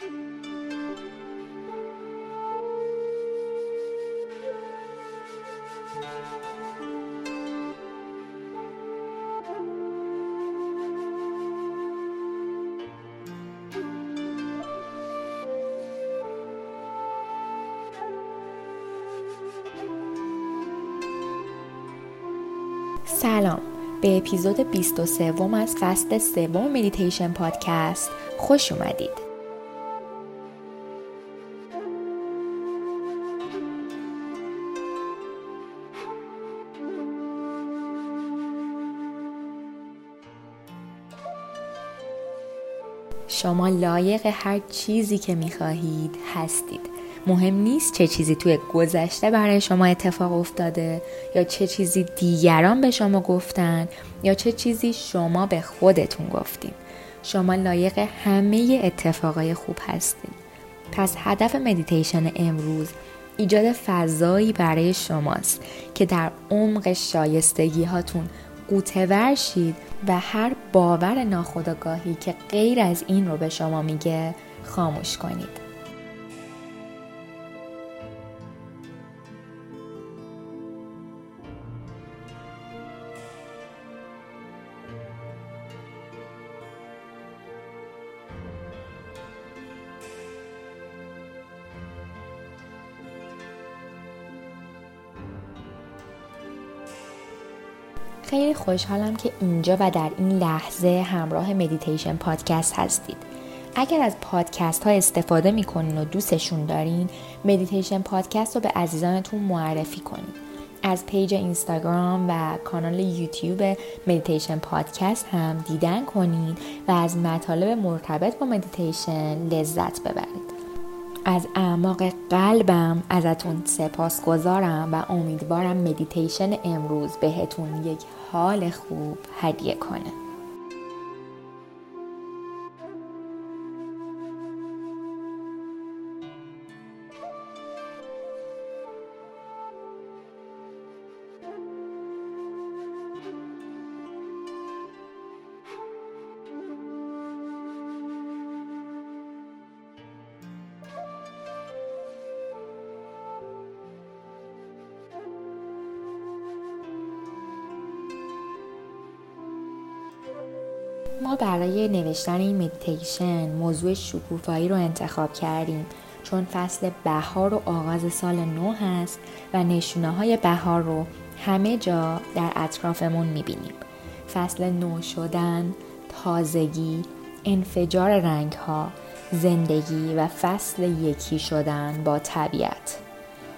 سلام. به اپیزود 23 از فصل سوم مدیتیشن پادکست خوش اومدید. شما لایق هر چیزی که می‌خواهید هستید. مهم نیست چه چیزی توی گذشته برای شما اتفاق افتاده یا چه چیزی دیگران به شما گفتن یا چه چیزی شما به خودتون گفتین. شما لایق همه اتفاقای خوب هستید پس هدف مدیتیشن امروز ایجاد فضایی برای شماست که در عمق شایستگی هاتون قوطه ورشید و هر باور ناخودآگاهی که غیر از این رو به شما میگه خاموش کنید. خیلی خوشحالم که اینجا و در این لحظه همراه مدیتیشن پادکست هستید. اگر از پادکست ها استفاده می‌کنین و دوستشون دارین مدیتیشن پادکست رو به عزیزانتون معرفی کنید. از پیج اینستاگرام و کانال یوتیوب مدیتیشن پادکست هم دیدن کنید و از مطالب مرتبط با مدیتیشن لذت ببرید. از اعماق قلبم ازتون سپاس گذارم و امیدوارم مدیتیشن امروز بهتون یک حال خوب هدیه کنه. ما برای نوشتن این مدیتیشن موضوع شکوفایی رو انتخاب کردیم. چون فصل بهار و آغاز سال نو هست و نشونه های بهار رو همه جا در اطرافمون می‌بینیم. فصل نو شدن، تازگی، انفجار رنگ ها، زندگی و فصل یکی شدن با طبیعت.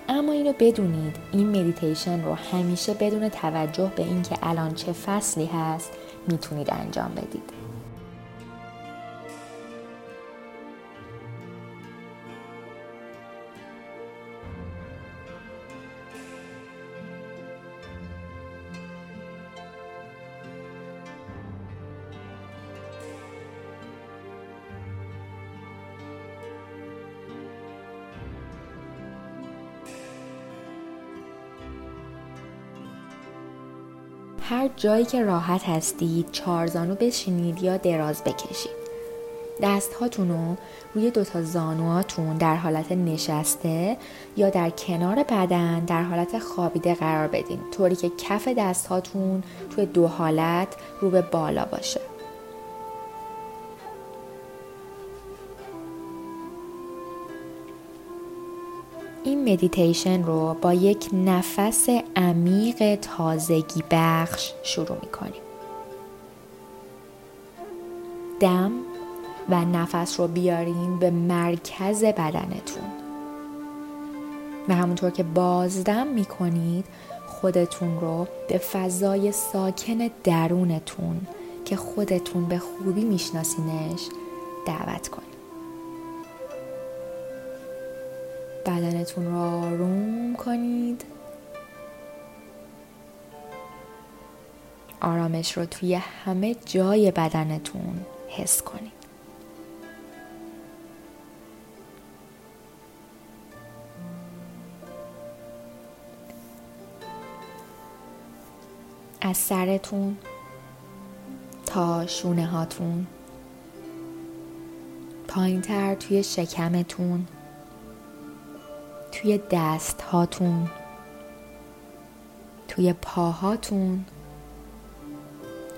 اما اینو بدونید این مدیتیشن رو همیشه بدون توجه به اینکه الان چه فصلی هست می‌تونید انجام بدید. هر جایی که راحت هستید چارزانو بشینید یا دراز بکشید. دست هاتون رو روی دوتا زانوهاتون در حالت نشسته یا در کنار بدن در حالت خوابیده قرار بدین. طوری که کف دست هاتون توی دو حالت رو به بالا باشه. مدیتیشن رو با یک نفس عمیق تازگی بخش شروع می کنیم. دم و نفس رو بیارین به مرکز بدنتون و همونطور که بازدم می کنید خودتون رو به فضای ساکن درونتون که خودتون به خوبی میشناسینش دعوت کنید. بدنتون رو آروم کنید. آرامش رو توی همه جای بدنتون حس کنید. از سرتون تا شونه هاتون. پایین تر توی شکمتون توی دست هاتون توی پاهاتون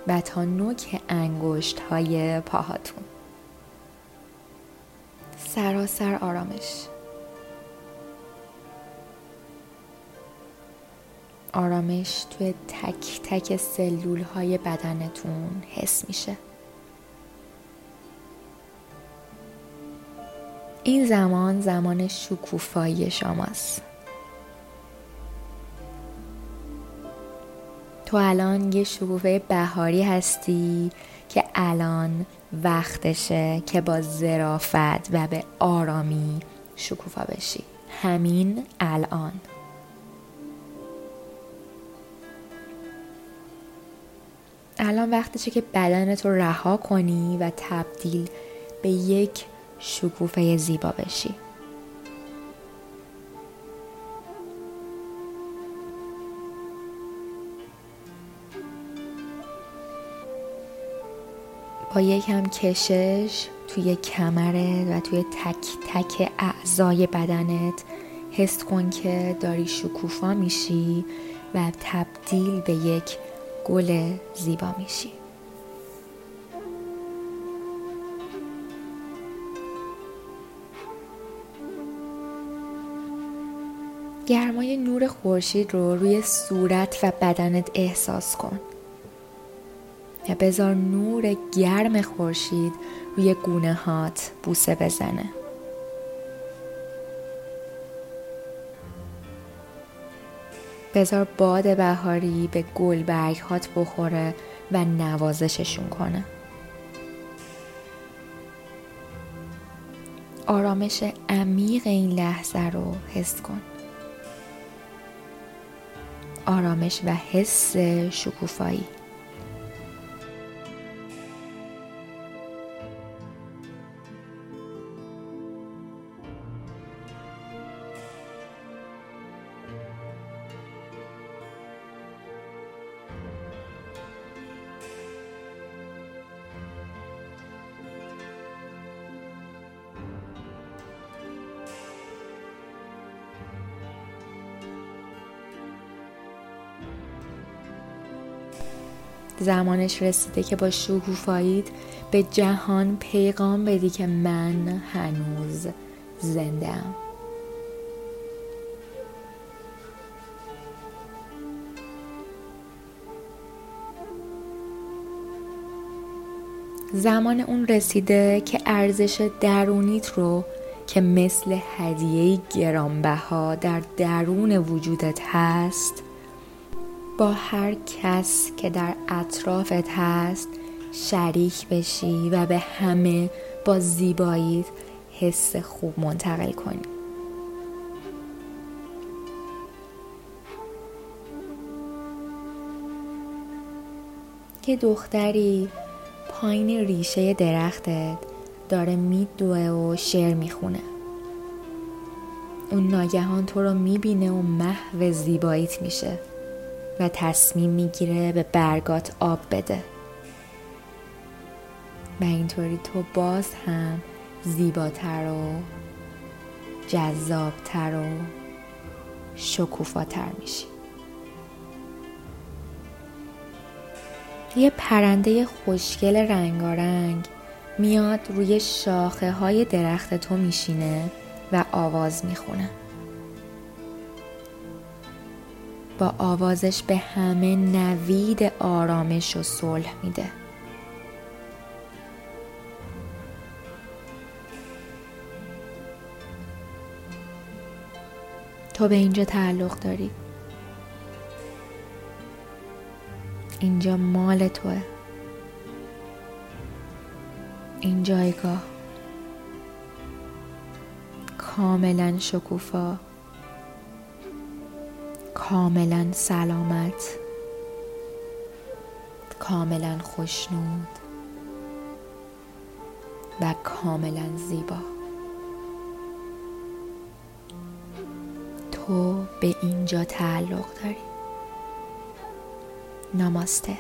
و تا نوک انگشت های پاهاتون. سراسر آرامش. آرامش توی تک تک سلول های بدنتون حس میشه. این زمان زمان شکوفایی شماست. تو الان یه شکوفه بهاری هستی که الان وقتشه که با زرافت و به آرامی شکوفا بشی. همین الان. الان وقتشه که بدنت رو رها کنی و تبدیل به یک شکوفه زیبا بشی. با یکم کشش توی کمرت و توی تک تک اعضای بدنت حس کن که داری شکوفا میشی و تبدیل به یک گل زیبا میشی. گرمای نور خورشید رو روی صورت و بدنت احساس کن. و بذار نور گرم خورشید روی گونه هات بوسه بزنه. بذار باد بهاری به گل برگ هات بخوره و نوازششون کنه. آرامش عمیق این لحظه رو حس کن. آرامش و حس شکوفایی. زمانش رسیده که با شکوفایید به جهان پیغام بدی که من هنوز زنده ام. زمان اون رسیده که ارزش درونیت رو که مثل هدیه گرانبها در درون وجودت هست با هر کس که در اطرافت هست شریک بشی و به همه با زیباییت حس خوب منتقل کنی. که دختری پایین ریشه درختت داره میدوه و شعر می‌خونه. اون ناگهان تو رو می‌بینه و محو زیباییت میشه. و تصمیم می‌گیره به برگات آب بده. و اینطوری تو باز هم زیباتر و جذابتر و شکوفاتر میشی. یه پرنده خوشگل رنگارنگ میاد روی شاخه های درخت تو میشینه و آواز می‌خونه. با آوازش به همه نوید آرامش و صلح میده. تو به اینجا تعلق داری. اینجا مال توه. این جایگاه. کاملا شکوفا. کاملا سلامت کاملا خوشنود و کاملا زیبا. تو به اینجا تعلق داری. نماسته.